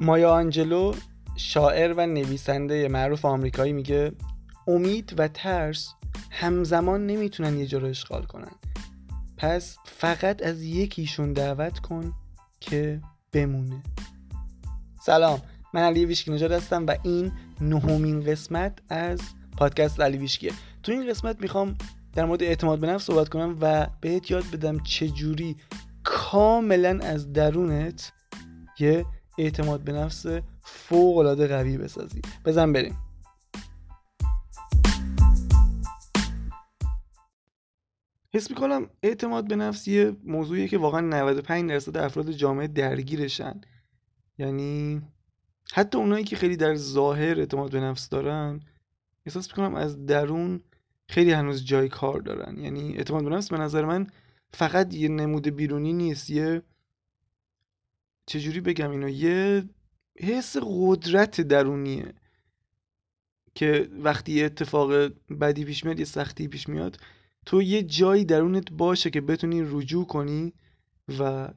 مایا آنجلو شاعر و نویسنده معروف آمریکایی میگه امید و ترس همزمان نمی‌تونن یه جا رو اشغال کنن. پس فقط از یکیشون دعوت کن که بمونه. سلام من علی ویشکی نژاد هستم و این نهمین قسمت از پادکست علی ویشکیه. تو این قسمت می‌خوام در مورد اعتماد به نفس صحبت کنم و بهت یاد بدم چجوری کاملا از درونت یه اعتماد به نفس فوق العاده قوی بسازی. بزن بریم. حس می‌کنم اعتماد به نفس یه موضوعیه که واقعا 95 درصد افراد جامعه درگیرشن. یعنی حتی اونایی که خیلی در ظاهر اعتماد به نفس دارن احساس می‌کنم از درون خیلی هنوز جای کار دارن. یعنی اعتماد به نفس به نظر من فقط یه نمود بیرونی نیست یه چجوری بگم اینو؟ یه حس قدرت درونیه که وقتی یه اتفاق بدی پیش میاد یه سختی پیش میاد تو یه جایی درونت باشه که بتونی رجوع کنی و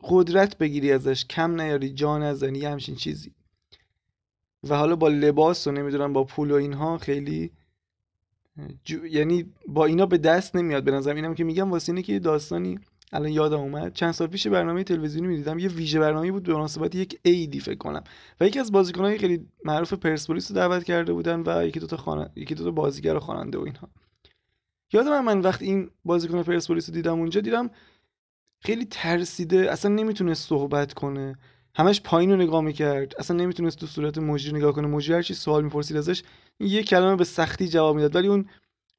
قدرت بگیری ازش کم نیاری جان نزنی یه همچین چیزی. و حالا با لباس و نمی‌دونم با پول و اینها خیلی یعنی با اینا به دست نمیاد به نظرم. اینم که میگم واسه اینه که داستانی الان یادم اومد. چند سال پیش برنامه تلویزیونی می‌دیدم. یه ویژه برنامه بود به مناسبت یک عیدی فکر کنم. و یکی از بازیکنهای خیلی معروف پرسپولیس رو دعوت کرده بودن و یکی دو تا خانه یکی دو تا بازیگر و خواننده و اینها. یادم من, من وقت این بازیکن پرسپولیس رو دیدم اونجا دیدم خیلی ترسیده اصلا نمی‌تونست صحبت کنه. همش پایین رو نگاه می‌کرد. اصلا نمی‌تونست تو صورت مجری نگاه کنه. مجری هر چی سوال می‌پرسید ازش یه کلمه به سختی جواب می‌داد. ولی اون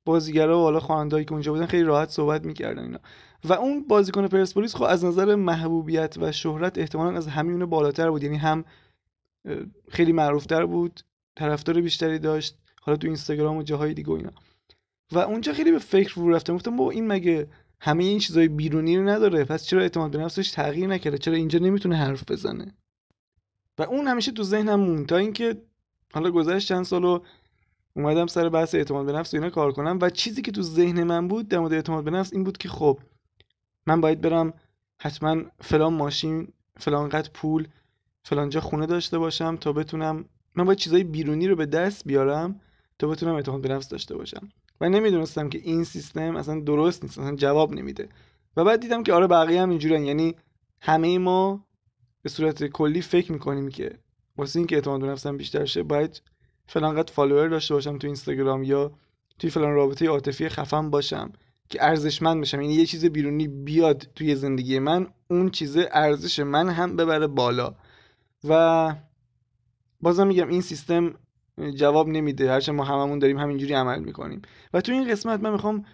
بازیگرا و حالا خواننده‌ای که اونجا بودن خیلی راحت صحبت می‌کردن اینا. و اون بازیکن پرسپولیس خب از نظر محبوبیت و شهرت احتمالا از همین بالاتر بود. یعنی هم خیلی معروفتر بود طرفدار بیشتری داشت. حالا تو اینستاگرام و جاهای دیگه و اینا. و اونجا خیلی به فکر فرو رفتم گفتم با این مگه همه این چیزای بیرونی رو نداره؟ پس چرا اعتماد به نفسش تغییر نکرده؟ چرا اینجا نمی‌تونه حرف بزنه؟ و اون همیشه تو ذهنم مون تا اینکه حالا گذشت چند سال و اومدم سر بحث اعتماد به نفس و اینا کار کنم. و چیزی که تو ذهن من بود در مورد اعتماد به نفس این بود که خب من باید برم حتما فلان ماشین فلان قد پول فلان جا خونه داشته باشم تا بتونم من باید چیزای بیرونی رو به دست بیارم تا بتونم اعتماد به نفس داشته باشم. و نمی‌دونستم که این سیستم اصلا درست نیست اصلا جواب نمیده. و بعد دیدم که آره بقیه هم اینجوریان یعنی همه ما به صورت کلی فکر می‌کنیم که واسه اینکه اعتماد به نفسم بیشتر شه باید فلان قد فالوور داشته باشم تو اینستاگرام یا توی فلان رابطه عاطفی خفن باشم. که ارزشمند بشم. یعنی یه چیز بیرونی بیاد توی زندگی من اون چیز ارزش من هم ببره بالا. و بازم میگم این سیستم جواب نمیده. هرچند ما هممون داریم همینجوری عمل می‌کنیم. و تو این قسمت من می‌خوام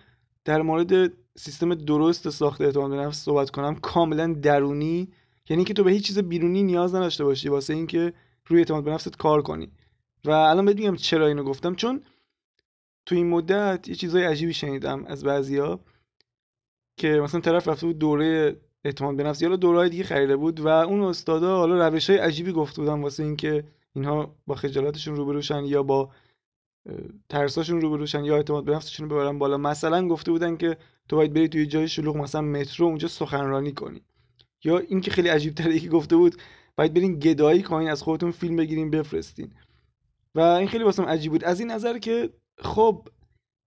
در مورد سیستم درست ساخت اعتماد به نفس صحبت کنم. کاملا درونی. یعنی که تو به هیچ چیز بیرونی نیاز نداشته باشی. واسه اینکه روی اعتماد به نفست کار کنی. و الان بهت میگم چرا اینو گفتم. چون تو این مدت یه چیزای عجیبی شنیدم از بعضیا که مثلا طرف رفته بود دوره اعتماد به نفس. یا دوره دیگه خریده بود و اون استادا حالا روش های عجیبی گفته بودن واسه اینکه اینها با خجالتشون روبروشن یا با ترساشون روبروشن یا اعتماد به نفسشون ببرن بالا. مثلا گفته بودن که تو باید بری توی جای شلوغ مثلا مترو اونجا سخنرانی کنی. یا اینکه خیلی عجیب تره یکی گفته بود باید برین گدایی کنین از خودتون فیلم بگیرین بفرستین. و این خیلی واسم عجیب بود. از این نظر که خب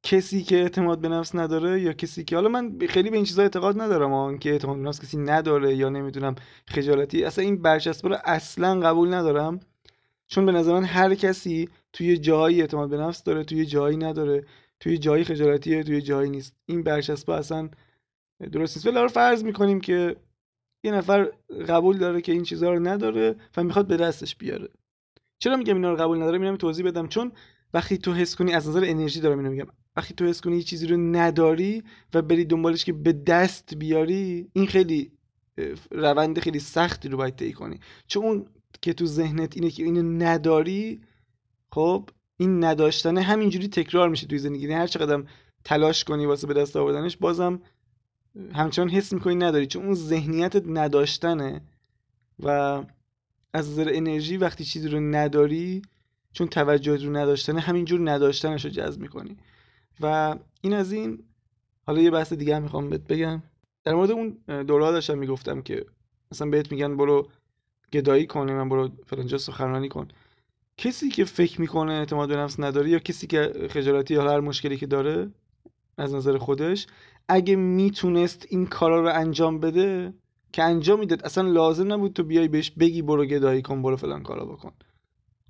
کسی که اعتماد به نفس نداره یا کسی که حالا من خیلی به این چیزا اعتقاد ندارم آن که اعتماد به نفس کسی نداره یا نمی‌دونم خجالتی اصلا این برچسب رو اصلا قبول ندارم. چون به نظر من هر کسی توی جایی اعتماد به نفس داره توی جایی نداره توی جایی خجالتیه توی جایی نیست. این برچسب اصلا درست نیست. ولی فرض می‌کنیم که یه نفر قبول داره که این چیزها رو نداره و می‌خواد به دستش بیاره. چرا میگم اینا رو قبول نداره؟ اینم توضیح بدم. چون وقتی تو حس کنی از نظر انرژی دارم اینو میگم. وقتی تو حس کنی یه چیزی رو نداری و بری دنبالش که به دست بیاری این خیلی روند خیلی سختی رو باید طی کنی. چون که تو ذهنت اینه که اینو نداری خب این نداشتنه همینجوری تکرار میشه توی زندگی. یعنی هر چقدر تلاش کنی واسه به دست آوردنش بازم همچنان حس می‌کنی نداری. چون اون ذهنیت نداشتنه و از نظر انرژی وقتی چیزی رو نداری چون توجه رو نداشتنه همینجور نداشتنش رو جذب می‌کنی. و این از این حالا یه بحث دیگه هم می‌خوام بهت بگم. در مورد اون دوره داشتم می‌گفتم که مثلا بهت میگن برو گدایی کنه من برو فلانجا سخنرانی کن. کسی که فکر می‌کنه اعتماد به نفس نداره یا کسی که خجالتی یا هر مشکلی که داره از نظر خودش اگه می‌تونست این کارا رو انجام بده که انجام می‌داد اصلا لازم نبود تو بیای بهش بگی برو گدایی کن برو فلان کارا بکن.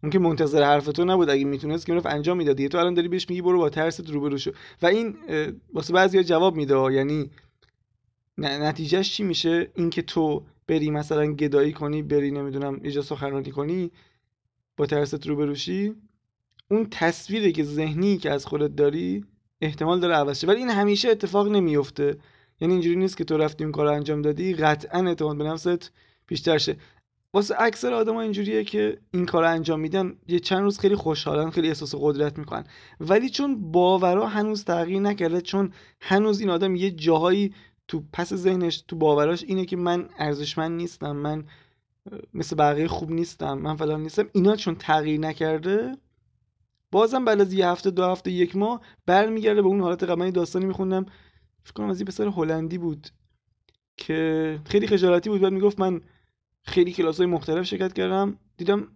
اون که منتظر حرف تو نبود اگه می‌تونست که می‌رفت انجام می‌داد. تو الان داری بهش میگی برو با ترست روبرو شو. و این واسه بعضیا جواب میده یعنی نتیجهش چی میشه؟ اینکه تو بری مثلا گدایی کنی بری نمی‌دونم یه سخنرانی کنی با ترست روبروشی اون تصویری که ذهنی که از خودت داری احتمال داره عوض شه. ولی این همیشه اتفاق نمیفته یعنی اینجوری نیست که تو رفتی اون کار انجام دادی قطعا اعتماد به نفست بیشتر شه. واسه اکثر آدم اینجوریه که این کار انجام میدن یه چند روز خیلی خوشحالن خیلی احساس قدرت می‌کنن. ولی چون باورا هنوز تغییر نکرده چون هنوز این آدم یه جاهایی تو پس ذهنش تو باوراش اینه که من ارزشمند نیستم من مثل بقیه خوب نیستم من فلان نیستم. اینا چون تغییر نکرده بازم بعد از یه هفته دو هفته یک ماه برمیگرده به اون حالت قبلی. داستانی میخوندم فکر کنم از یه پسر هلندی بود که خیلی خجالتی بود. بعد می‌گفت من خیلی کلاس های مختلف شرکت کردم. دیدم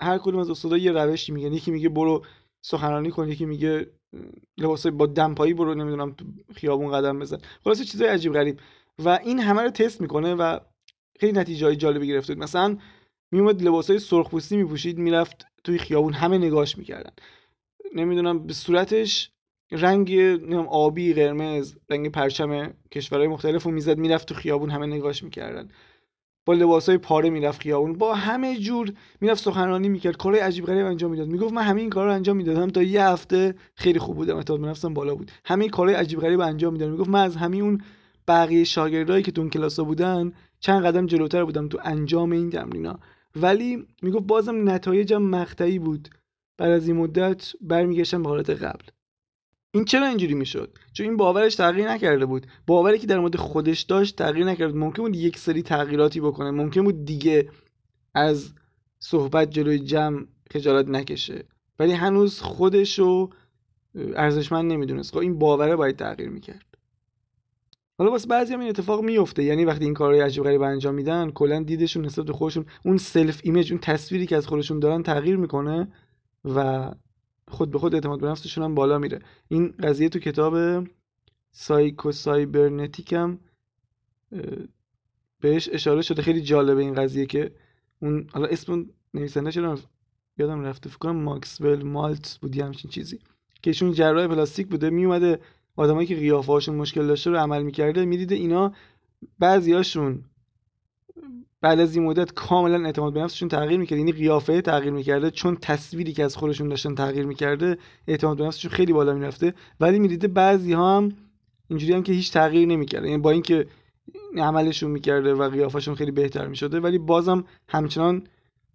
هر کدوم از استادا یه روشی میگن. یکی میگه برو سخنرانی کن یکی میگه لباس با دمپایی برو نمی‌دونم تو خیابون قدم بزن. خلاص چیزای عجیب غریب. و این همه رو تست می‌کنه و خیلی نتیجه های جالبی گرفته. مثلا میومد لباس های سرخپوستی میپوشید می‌رفت توی خیابون همه نگاش می‌کردن. نمی‌دونم به صورتش رنگ آبی قرمز رنگ پرچم کشورهای مختلف رو می‌زد می‌رفت تو خیابون همه نگاش می‌کردن. با لباسای پاره می‌رفت خیابون. با همه جور می‌رفت سخنرانی می‌کرد. کارهای عجیب غریب انجام می‌داد. می‌گفت من همه این کارا رو انجام می‌دادم تا یه هفته خیلی خوب بودم. اعتماد به نفسم بالا بود. همه کارهای عجیب غریب انجام می‌دادم. می‌گفت من از همین اون بقیه شاگردایی که تو اون کلاسا بودن چند قدم جلوتر بودم تو انجام این تمرینا ولی می‌گفت بازم نتایجم مقطعی بود. بعد از این مدت برمیگشتم به حالت قبل. این چرا اینجوری می‌شد؟ چون این باورش تغییر نکرده بود. باوری که در مورد خودش داشت تغییر نکرد. ممکن بود یک سری تغییراتی بکنه. ممکن بود دیگه از صحبت جلوی جمع خجالت نکشه. ولی هنوز خودش رو ارزشمند نمی‌دونست. خب این باوره باید تغییر می‌کرد. حالا واسه بعضی هم این اتفاق میفته یعنی وقتی این کارهای عجیب غریب انجام میدن کلا دیدشون نسبت به خودشون اون self image اون تصویری که از خودشون دارن تغییر می‌کنه و خود به خود اعتماد به نفسشون هم بالا میره. این قضیه تو کتاب سایکو سایبرنتیک هم بهش اشاره شده. خیلی جالبه این قضیه که اون حالا اسم نویسنده چرا یادم رفته فکر کنم ماکسول مالت بودی همچین چیزی. که ایشون جراح پلاستیک بوده میومده آدمایی که قیافه‌هاشون مشکل داشته رو عمل می‌کرده می‌دیده اینا بعضیاشون بعد از این مدت کاملا اعتماد به نفسشون تغییر می‌کرد. یعنی قیافه تغییر می‌کرده چون تصویری که از خودشون داشتن تغییر می‌کرده اعتماد به نفسشون خیلی بالا می‌رفته. ولی می‌دیده بعضی ها هم اینجوری هم که هیچ تغییر نمی‌کرده یعنی با اینکه عملشون می‌کرده و قیافشون خیلی بهتر می‌شده ولی بازم همچنان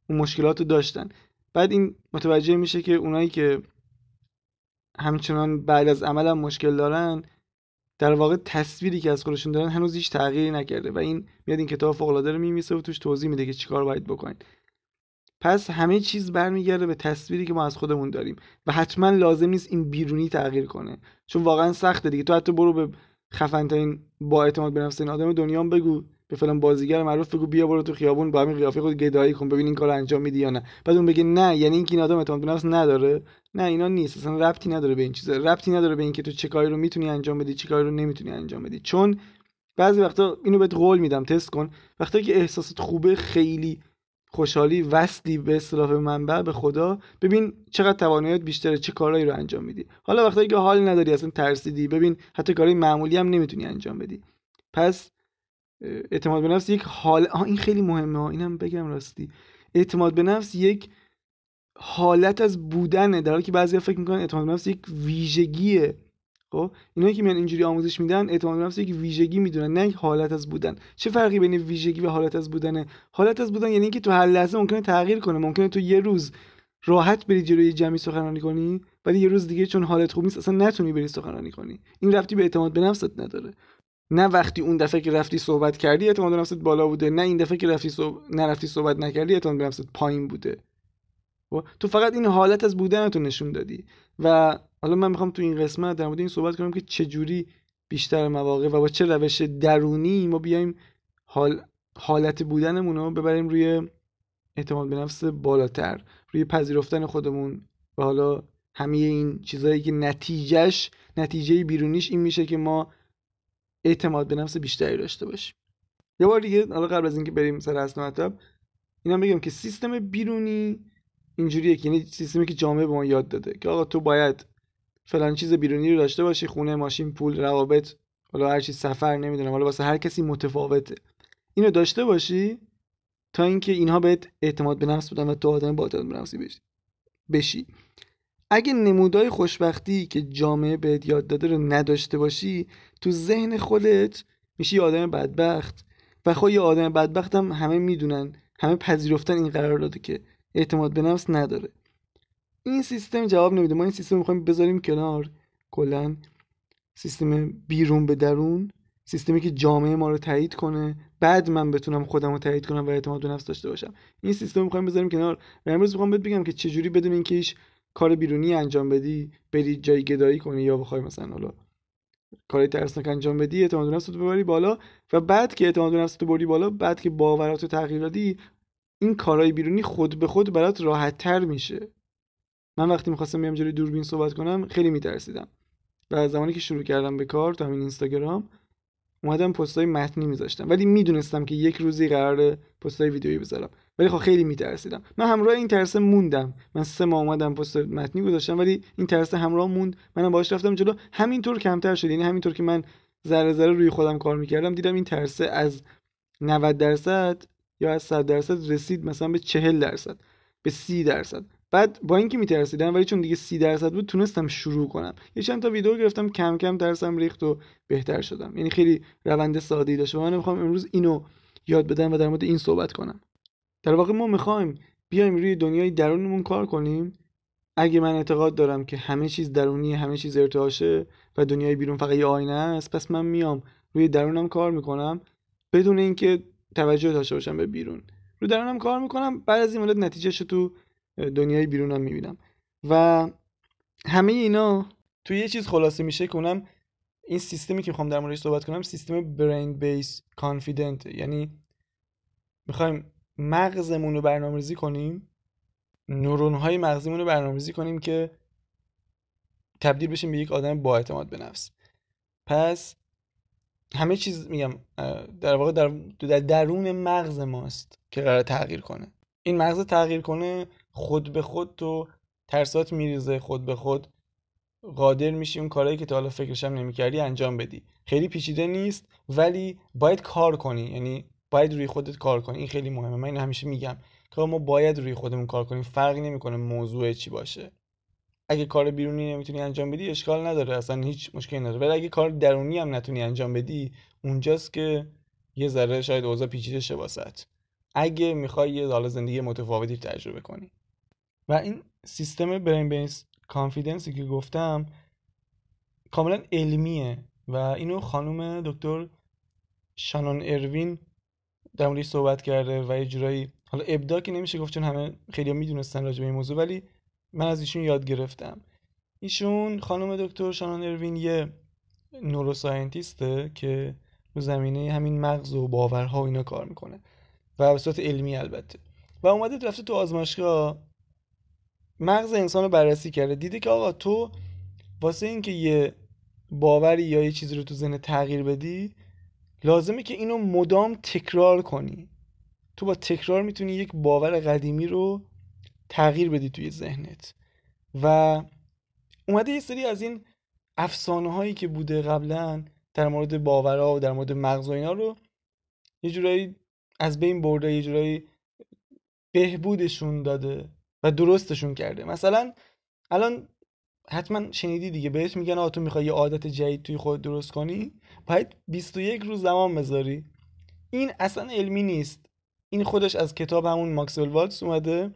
اون مشکلات رو داشتن. بعد این متوجه میشه که اونایی که همچنان بعد از عمل هم مشکل دارن در واقع تصویری که از خودشون دارن هنوز هیچ تغییری نکرده و این میاد این کتاب فوق العاده رو میمیسه و توش توضیح میده که چیکار باید بکنین پس همه چیز برمیگرده به تصویری که ما از خودمون داریم و حتما لازم نیست این بیرونی تغییر کنه. چون واقعا سخته دیگه. تو حتی برو به خفن ترین با اعتماد به نفس این آدم دنیا بگو. به فلان بازیگر معروف بگو بیا برو تو خیابون با همین قیافه خود گدایی کن ببین این کارو انجام میدی یا نه. بعد اون بگه نه یعنی اینکه این آدم اعتماد به نداره. نه اینا نیست. اصلا ربطی نداره به این چیزا. ربطی نداره به اینکه تو چه کاری رو می‌تونی انجام بدی چه کاری رو نمی‌تونی انجام بدی. چون بعضی وقتا اینو بهت قول میدم تست کن. وقتی که احساست خوبه خیلی خوشحالی وصلی به اصطلاح منبع به خدا ببین چقدر تواناییت بیشتره چه کارهایی رو انجام میدی. حالا وقتی که حال نداری اصلا ترسیدی ببین حتی کارهای معمولی هم نمی‌تونی انجام بدی. پس اعتماد به نفس یک حال این خیلی مهمه. اینم بگم راستی. اعتماد به نفس یک حالت از بودنه. در حالی که بعضیا فکر می‌کنن اعتماد به نفس یک ویژگیه. خب؟ اینایی که میان اینجوری آموزش میدن اعتماد به نفس یک ویژگی می‌دونن نه یک حالت از بودن. چه فرقی بین ویژگی و حالت از بودنه؟ حالت از بودن یعنی اینکه تو هر لحظه ممکنه تغییر کنه. ممکنه تو یه روز راحت بری جلوی جمعی سخنرانی کنی ولی یه روز دیگه چون حالت خوب نیست اصلا نتونی بری سخنرانی کنی. این رفتی به اعتماد به نفست نداره. نه وقتی اون دفعه که رفتی صحبت کردی اعتماد به نفست بالا بوده. نه این دفعه که رفتی صحب... نرفتی صحبت نکردی اعتماد به نفست پایین بوده. خب؟ تو فقط این حالت از بودنتو نشون دادی. و حالا من می‌خوام تو این قسمت در مورد این صحبت کنم که چجوری بیشتر مواقع و با چه روش درونی ما بیایم حال حالت بودنمون رو ببریم روی اعتماد به نفس بالاتر روی پذیرفتن خودمون. و حالا همه این چیزهایی که نتیجهش نتیجه بیرونیش این میشه که ما اعتماد به نفس بیشتری داشته باشیم. یه بار دیگه حالا قبل از اینکه بریم سر اصل مطلب اینا بگم که سیستم بیرونی اینجوریه که یعنی سیستمی که جامعه به ما یاد داده که آقا تو باید فلان چیز بیرونی رو داشته باشی خونه ماشین پول روابط حالا هر چی سفر نمی‌دونم حالا واسه هر کسی متفاوته. اینو داشته باشی تا اینکه اینها بهت اعتماد به نفس بدن و تو آدم با اعتماد به نفسی بشی بشی. اگه نمودای خوشبختی که جامعه بهت یاد داده رو نداشته باشی تو ذهن خودت میشی آدم بدبخت. و خب یه آدم بدبخت هم همه می‌دونن همه پذیرفتن این قرار داده که اعتماد به نفس نداره. این سیستم جواب نمیده. ما این سیستم می‌خوایم بذاریم کنار. کلا سیستم بیرون به درون سیستمی که جامعه ما رو تایید کنه. بعد من بتونم خودم رو تایید کنم و اعتماد به نفس داشته باشم. این سیستم می‌خوایم بذاریم کنار. و امروز می‌خوام بهت بگم که چجوری بدون اینکه هیچ کار بیرونی انجام بدی بری جای گدایی کنی یا بخوای مثلا حالا کاری ترسناک انجام بدی اعتماد نفس رو ببری بالا و بعد که اعتماد نفس رو بردی بالا بعد که باورات رو تغییر دادی این کارهای بیرونی خود به خود برات راحت تر میشه. من وقتی می‌خواستم بیام جلوی دوربین صحبت کنم خیلی میترسیدم. و زمانی که شروع کردم به کار تو همین اینستاگرام اومدم پستای متنی میذاشتم. ولی می‌دونستم که یک روزی قرار پستای ویدیویی بذارم. ولی خب خیلی میترسیدم. من همراه این ترس موندم. من سه ماه اومدم پست متنی گذاشتم ولی این ترس همراه موند. منم باهاش رفتم جلو. همینطور کمتر شد. یعنی همینطور که من ذره ذره روی خودم کار می‌کردم دیدم این ترسه از 90 درصد یا از 100 درصد رسید مثلا به 40 درصد به 30 درصد. بعد با اینکه میترسیدم ولی چون دیگه 30 درصد بود تونستم شروع کنم. یه چند تا ویدیو گرفتم کم کم درسم ریخت و بهتر شدم. یعنی خیلی روند ساده ای داشت و من می‌خوام امروز اینو یاد بدم و در مورد این صحبت کنم. در واقع ما می‌خوایم بیایم روی دنیای درونمون کار کنیم. اگه من اعتقاد دارم که همه چیز درونی همه چیز ارتعاشه و دنیای بیرون فقط یه آینه است پس من میام روی درونم کار می‌کنم بدون اینکه توجه داشته باشم به بیرون. رو درونم کار می‌کنم بعد از این مدت نتیجهش تو دنیای بیرونم می‌بینم. و همه اینا تو یه چیز خلاصه میشه که اونم این سیستمی که می‌خوام در موردش صحبت کنم سیستم برین بیس کانفیدنت یعنی می‌خوایم مغزمون رو برنامه‌ریزی کنیم. نورون های مغزیمون رو برنامه‌ریزی کنیم که تبدیل بشیم به یک آدم با اعتماد به نفس. پس همه چیز میگم در واقع در, در درون مغز ماست که قرار تغییر کنه. این مغز تغییر کنه خود به خود تو ترسات میریزه خود به خود قادر میشی اون کارهایی که تا حالا فکرش هم نمی‌کردی انجام بدی. خیلی پیچیده نیست ولی باید کار کنی. یعنی باید روی خودت کار کنی. این خیلی مهمه. من این همیشه میگم. که ما باید روی خودمون کار کنیم. فرقی نمی‌کنه موضوع چی باشه. اگه کار بیرونی نمی‌تونی انجام بدی اشکال نداره. اصلا هیچ مشکلی نداره. ولی اگه کار درونی هم نتونی انجام بدی اونجاست که یه ذره شاید اوضاع پیچیده شه واسط اگه می‌خوای یه حال زندگی متفاوتی تجربه کنی. و این سیستم برین بیس کانفیدنسی که گفتم کاملا علمیه. و اینو خانم دکتر شانون اروین در موردش صحبت کرده و یه جورایی حالا ابدا که نمیشه گفت چون همه خیلی می‌دونستن راجع به این موضوع ولی من از ایشون یاد گرفتم. ایشون خانم دکتر شانون اروین یه نوروساینتیسته که رو زمینه همین مغز و باورها و اینا کار می‌کنه و به صورت علمی البته. و اومده رفته تو آزمایشگاه. مغز انسان رو بررسی کرده. دیده که آقا تو واسه اینکه یه باوری یا یه چیزی رو تو ذهن تغییر بدی لازمه که اینو مدام تکرار کنی. تو با تکرار می‌تونی یک باور قدیمی رو تغییر بدی توی ذهنت. و اومده یه سری از این افسانه هایی که بوده قبلا در مورد باورها و در مورد مغز و اینا رو یه جورایی از بین برده یه جورایی بهبودشون داده و درستشون کرده. مثلا الان حتما شنیدی دیگه. بهش میگن تو می‌خوای یه عادت جدید توی خود درست کنی؟ باید 21 روز زمان بذاری. این اصلا علمی نیست. این خودش از کتاب همون ماکسول مالتز اومده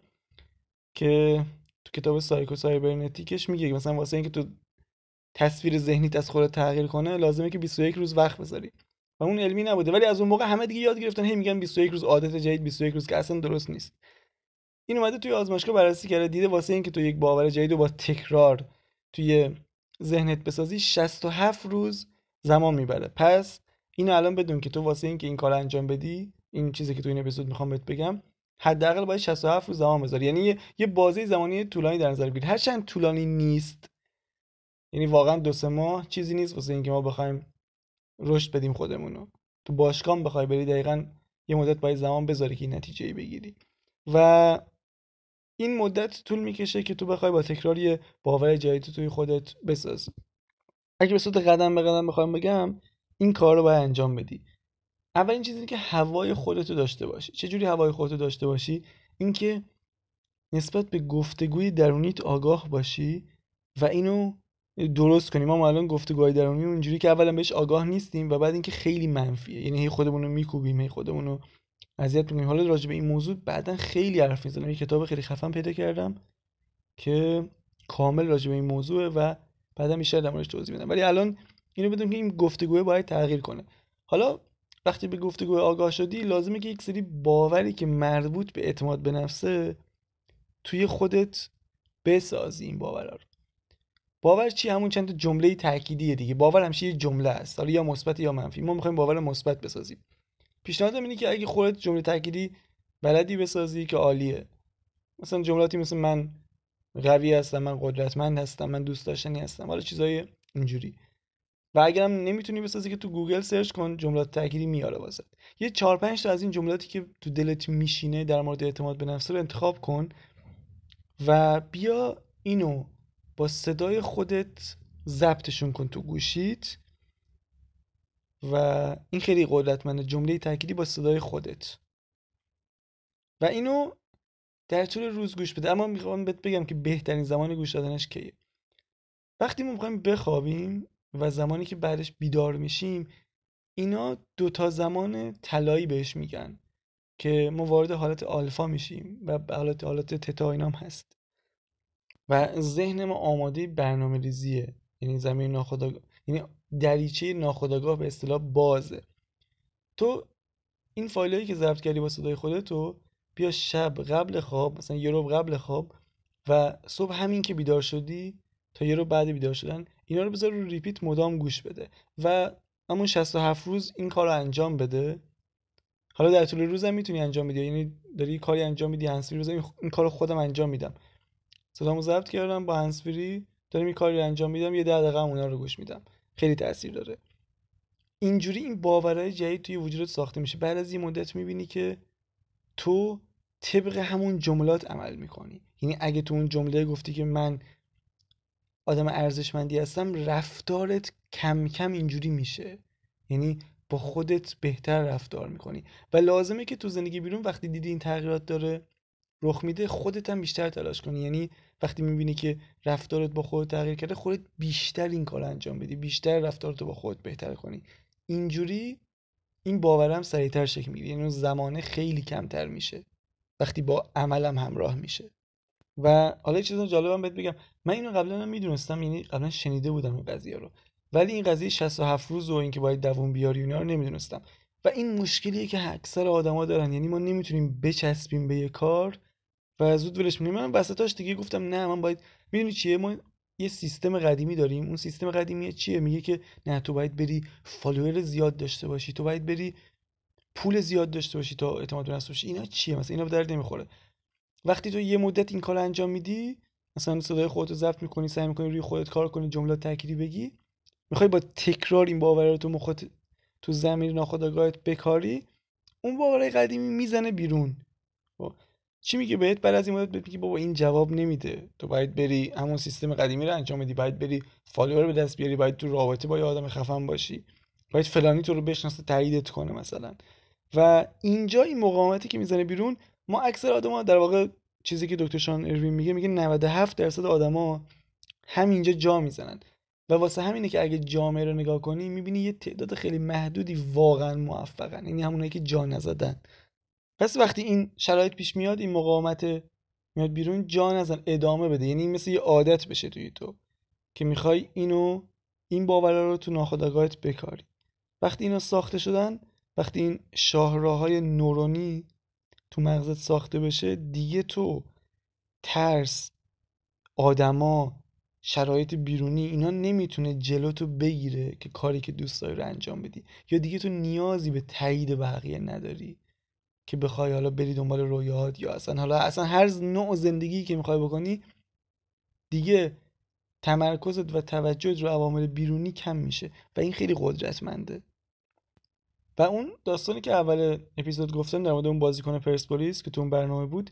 که تو کتاب Psycho-Cybernetics ش میگه مثلا واسه اینکه تو تصویر ذهنیت از خودت تغییر کنه لازمه که 21 روز وقت بذاری. و اون علمی نبوده. ولی از اون موقع همه دیگه یاد گرفتن هی میگن 21 روز عادت جدید 21 روز که اصلا درست نیست. این اومده توی آزمایشگاه بررسی کرده دیده واسه اینکه تو یک باور جدید رو با تکرار توی ذهنت بسازی 67 روز زمان می‌بره. پس این الان بدون که تو واسه اینکه این کار انجام بدی این چیزی که تو این اپیزود می‌خوام بهت بگم حداقل باید 67 روز زمان بذاری. یعنی یه, یه بازه زمانی طولانی در نظر بگیر هرچند طولانی نیست یعنی واقعا دو سه ماه چیزی نیست واسه اینکه ما بخوایم رشد بدیم خودمونو. تو باشگاه بخوای بری دقیقا یه مدت باید زمان بذاری که نتیجه بگیری. و این مدت طول می‌کشه که تو بخوای با تکرار یه باور جدید توی خودت بسازی. اگه به صورت قدم به قدم بخوام بگم این کار رو باید انجام بدی. اولین چیزی که هوای خودتو داشته باشی. چجوری هوای خودتو داشته باشی؟ اینکه نسبت به گفتگوی درونیت آگاه باشی و اینو درست کنیم ما الان گفتگوهای درونی اونجوری که اولا بهش آگاه نیستیم و بعد اینکه خیلی منفیه. یعنی هی خودمون رو میکوبیم هی خودمون رو اذیت می‌کنیم حالا راجع به این موضوع بعدا خیلی حرف می‌زنم. یه کتاب خیلی خفن پیدا کردم که کامل راجع به این موضوعه و بعدا بیشتر در توضیح میدم. ولی الان اینو بدون که این گفتگو باید تغییر کنه. حالا وقتی به گفتگو آگاه شدی لازمه که یک سری باوری که مربوط به اعتماد به نفسه توی خودت بسازی این باورا رو. باور چی؟ همون چند جمله تأکیدیه دیگه. باور همیشه یه جمله است حالا یا مثبت یا منفی. ما می‌خوایم باور مثبت بسازیم. پیشنهادم اینه که اگه خودت جمله تأکیدی بلدی بسازی که عالیه. مثلا جملاتی مثل من قوی هستم من قدرتمند هستم من دوست داشتنی هستم. حالا چیزای اینجوری. و اگرم نمی‌تونی بسازی که تو گوگل search کن جملات تأکیدی میاره واست. یه 4 5 تا از این جملاتی که تو دلت میشینه در مورد اعتماد به نفس رو انتخاب کن و بیا اینو با صدای خودت ضبطشون کن تو گوشیت. و این خیلی قدرتمنده جمله تأکیدی با صدای خودت. و اینو در طول روز گوش بده. اما می‌خوام بهت بگم که بهترین زمان گوش دادنش کیه. وقتی ما می‌خوایم بخوابیم و زمانی که بعدش بیدار میشیم اینا دوتا زمان طلایی بهش میگن که ما وارد حالت آلفا میشیم و حالت حالت تتا اینام هست. و ذهن ما آماده برنامه ریزیه یعنی زمین ناخداگاه یعنی دریچه ناخداگاه به اصطلاح بازه. تو این فایلایی که ضبط کردی با صدای خودتو بیا شب قبل خواب مثلا یه رو قبل خواب و صبح همین که بیدار شدی تا یه رو بعد بیدار شدن اینا رو بذار رو ریپیت مدام گوش بده و همون 67 روز این کار رو انجام بده. حالا در طول روز هم می‌تونی انجام بدی یعنی داری کاری انجام میدی هنسفری روز این کار رو خودم انجام میدم. صدامو ضبط کردم با هنسفری دارم این کاری انجام میدم یه ده دقیقه اونا رو گوش میدم. خیلی تاثیر داره. اینجوری این باورهای جدید توی وجودت ساخته میشه. بعد از یه مدت می‌بینی که تو طبق همون جملات عمل می‌کنی. یعنی اگه تو اون جمله گفتی که من آدم ارزشمندی هستم رفتارت کم کم اینجوری میشه. یعنی با خودت بهتر رفتار می‌کنی. و لازمه که تو زندگی بیرون وقتی دیدی این تغییرات داره رخ میده خودت هم بیشتر تلاش کنی. یعنی وقتی می‌بینی که رفتارت با خودت تغییر کرده خودت بیشتر این کار انجام بدی بیشتر رفتارتو با خودت بهتر کنی. اینجوری این باورم سریعتر شکل می‌گیره. یعنی زمانه خیلی کمتر میشه. وقتی با عملم همراه میشه. و حالا یه چیز جالبم بهت بگم. من اینو قبلا می‌دونستم یعنی قبلا شنیده بودم این قضیه رو. ولی این قضیه 67 روز و اینکه باید دووم بیاری اینا رو نمی‌دونستم. و این مشکلیه که اکثر آدما دارن. یعنی ما نمی‌تونیم بچسبیم به یه کار و زود ولش می‌کنیم من وسطاش دیگه گفتم نه من باید می‌دونی چیه؟ ما یه سیستم قدیمی داریم. اون سیستم قدیمی چیه؟ میگه که نه تو باید بری فالوور زیاد داشته باشی. تو باید بری پول زیاد داشته باشی تا اعتماد به اینا چیه؟ مثلا اینا به درد نمی‌خوره. وقتی تو یه مدت این کار انجام میدی مثلا صدای خودت رو ضبط می‌کنی سعی می‌کنی روی خودت کار کنی جملات تأکیدی بگی می‌خوای با تکرار این باور رو تو مخت تو زمین ناخودآگاهت بکاری اون باورهای قدیمی می‌زنه بیرون. خب، چی میگه بهت؟ بعد از این مدت میگه بابا این جواب نمیده. تو باید بری همون سیستم قدیمی رو انجام بدی. باید بری فالوور به دست بیاری. باید تو رابطه با یه آدم خفن باشی. باید فلانی تو رو بشناسه تاییدت کنه مثلا. و اینجا این مقاومتی که می‌زنه بیرون ما اکثر آدما در واقع چیزی که دکتر شان اروین میگه میگه 97 درصد آدما همینجا جا می‌زنن. و واسه همینه که اگه جامعه رو نگاه کنی می‌بینی یه تعداد خیلی محدودی واقعا موفقن. یعنی همونایی که جا نزدن. پس وقتی این شرایط پیش میاد این مقاومت میاد بیرون جا نزن ادامه بده. یعنی مثل یه عادت بشه توی تو که می‌خوای اینو این باورا رو تو ناخودآگاهت بکاری. وقتی اینا ساخته شدن وقتی این شاهراه های نورونی تو مغزت ساخته بشه دیگه تو ترس آدما شرایط بیرونی اینا نمی‌تونه جلوتو بگیره که کاری که دوست داری رو انجام بدی. یا دیگه تو نیازی به تایید بقیه نداری. که بخوای حالا بری دنبال رویاهات یا اصلا حالا اصلا هر نوع زندگی که می‌خوای بکنی دیگه تمرکزت و توجهت رو عوامل بیرونی کم میشه و این خیلی قدرتمنده. و اون داستانی که اول اپیزود گفتم در مورد اون بازیکن پرسپولیس که تو اون برنامه بود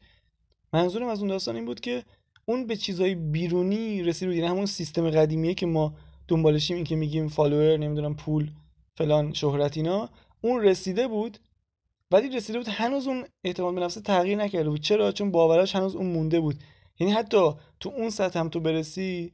منظورم از اون داستان این بود که اون به چیزای بیرونی رسید یعنی همون سیستم قدیمیه که ما دنبالشیم این که میگیم فالوور نمی‌دونم پول فلان شهرت اینا. اون رسیده بود ولی رسیده بود هنوز اون اعتماد به نفس تغییر نکرده بود. چرا؟ چون باوراش هنوز اون مونده بود. یعنی حتی تو اون سطح هم تو برسی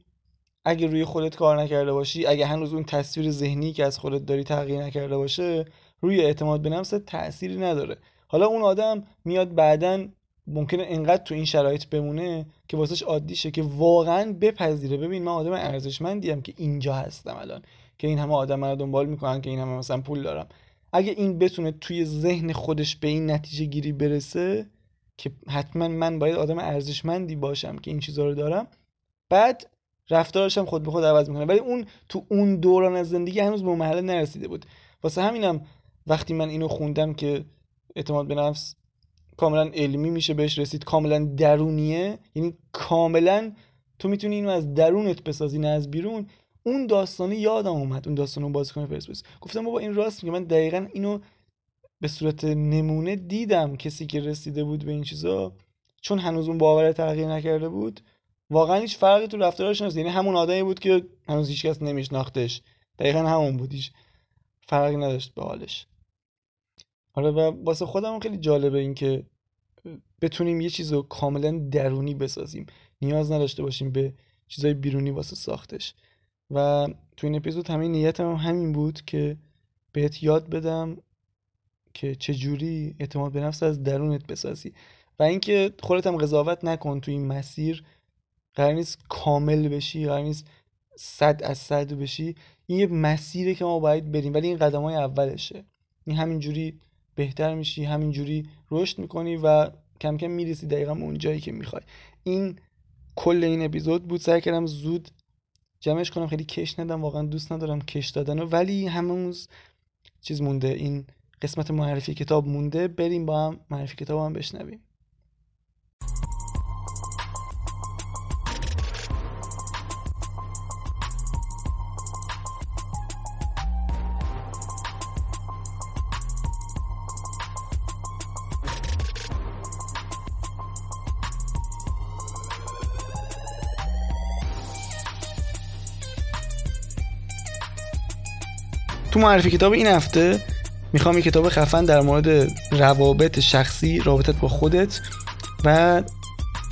اگه روی خودت کار نکرده باشی اگه هنوز اون تصویر ذهنی که از خودت داری تغییر نکرده باشه روی اعتماد به نفس تأثیری نداره. حالا اون آدم میاد بعدا ممکنه انقدر تو این شرایط بمونه که واسش عادی شه که واقعا بپذیره. ببین من آدم ارزشمندیم که اینجا هستم الان. که این همه آدم من دنبال می‌کنن که این همه مثلا پول دارم. اگه این بتونه توی ذهن خودش به این نتیجه گیری برسه که حتما من باید آدم ارزشمندی باشم که این چیزها رو دارم بعد رفتارش هم خود به خود عوض می‌کنه. ولی اون تو اون دوران از زندگی هنوز به مرحله نرسیده بود. واسه همینم وقتی من اینو خوندم که اعتماد به نفس کاملا علمی میشه بهش رسید کاملا درونیه یعنی کاملا تو می‌تونی اینو از درونت بسازی نه از بیرون. اون داستانی یادم اومد اون داستان اون بازیکن پرسپولیس. گفتم بابا این راست میگه من دقیقا اینو به صورت نمونه دیدم کسی که رسیده بود به این چیزا چون هنوز اون باور تغییر نکرده بود. واقعا هیچ فرقی تو رفتارش نیست یعنی همون آدمی بود که هنوز هیچکس نمیشناختش. دقیقا همون بود هیچ فرقی نداشت به حالش. آره و واسه خودم خیلی جالبه این که بتونیم یه چیز رو کاملا درونی بسازیم. نیاز نداشته باشیم به چیزای بیرونی واسه ساختش. و تو این اپیزود همین نیتم هم همین بود که بهت یاد بدم که چجوری اعتماد به نفس از درونت بسازی. و اینکه خودت هم قضاوت نکن تو این مسیر. قرار نیست کامل بشی قرار نیست صد از صد بشی. این یه مسیره که ما باید بریم ولی این قدم های اولشه. این همینجوری بهتر میشی همینجوری رشد می‌کنی و کم کم می‌رسی دقیقا اون جایی که می‌خوای. این کل این اپیزود بود. سعی کردم زود جمعش کنم خیلی کش ندم واقعا دوست ندارم کش دادن ولی همونز چیز مونده این قسمت معرفی کتاب مونده. بریم با هم معرفی کتاب هم بشنویم. معرفی کتاب این هفته می‌خوام یه کتاب خفن در مورد روابط شخصی رابطت با خودت و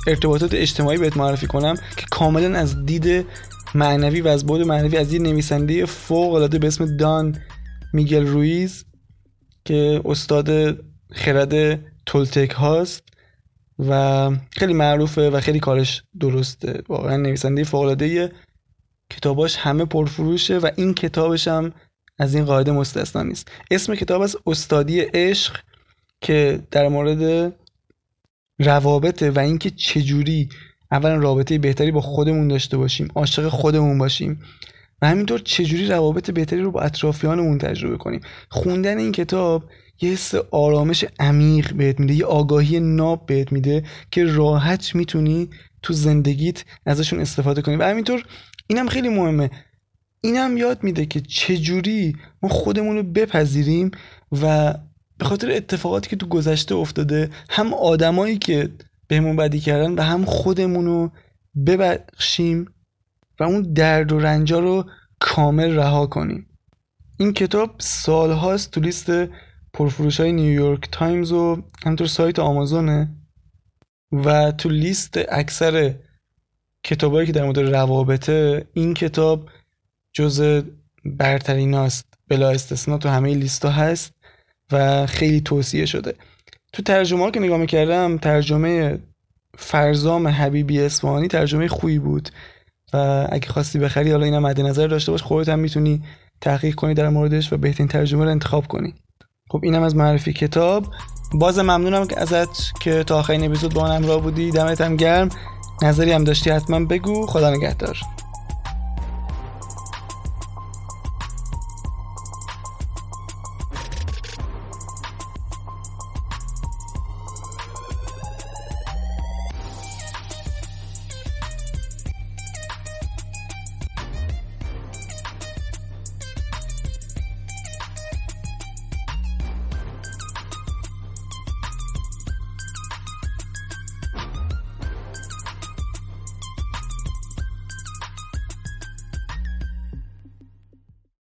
ارتباطات اجتماعی بهت معرفی کنم که کاملا از دید معنوی و از بود معنوی از یه نویسنده فوق العاده به اسم دان میگل رویز که استاد خرد تولتک هاست و خیلی معروفه و خیلی کارش درسته. واقعا نویسنده فوق العاده کتاباش همه پرفروشه و این کتابش هم از این قاعده مستثنا نیست. اسم کتاب از استادی عشق که در مورد روابطه و اینکه چجوری اولا رابطه بهتری با خودمون داشته باشیم عاشق خودمون باشیم و همینطور چجوری روابط بهتری رو با اطرافیانمون تجربه کنیم. خوندن این کتاب یه حس آرامش عمیق بهت میده یه آگاهی ناب بهت میده که راحت می‌تونی تو زندگیت ازشون استفاده کنی. و همینطور اینم خیلی مهمه. اینم یاد میده که چجوری ما خودمون رو بپذیریم و به خاطر اتفاقاتی که تو گذشته افتاده هم آدمایی که بهمون بدی کردن و هم خودمون رو ببخشیم و اون درد و رنجا رو کامل رها کنیم. این کتاب سالهاست تو لیست پرفروش های نیویورک تایمز و همینطور سایت آمازونه و تو لیست اکثر کتابایی که در مورد روابطه این کتاب جز برترین هاست بلا استثنا تو همه لیستا هست و خیلی توصیه شده. تو ترجمه ها که نگاه می‌کردم ترجمه فرزام حبیبی اصفهانی ترجمه خوبی بود و اگه خواستی بخری حالا اینا مد نظر داشته باش خودت هم می‌تونی تحقیق کنی در موردش و بهترین ترجمه رو انتخاب کنی. خب اینم از معرفی کتاب. باز ممنونم ازت که تا آخرین اپیزود با من همراه بودی. دمت هم گرم. نظری هم داشتی حتما بگو. خدا نگهدار.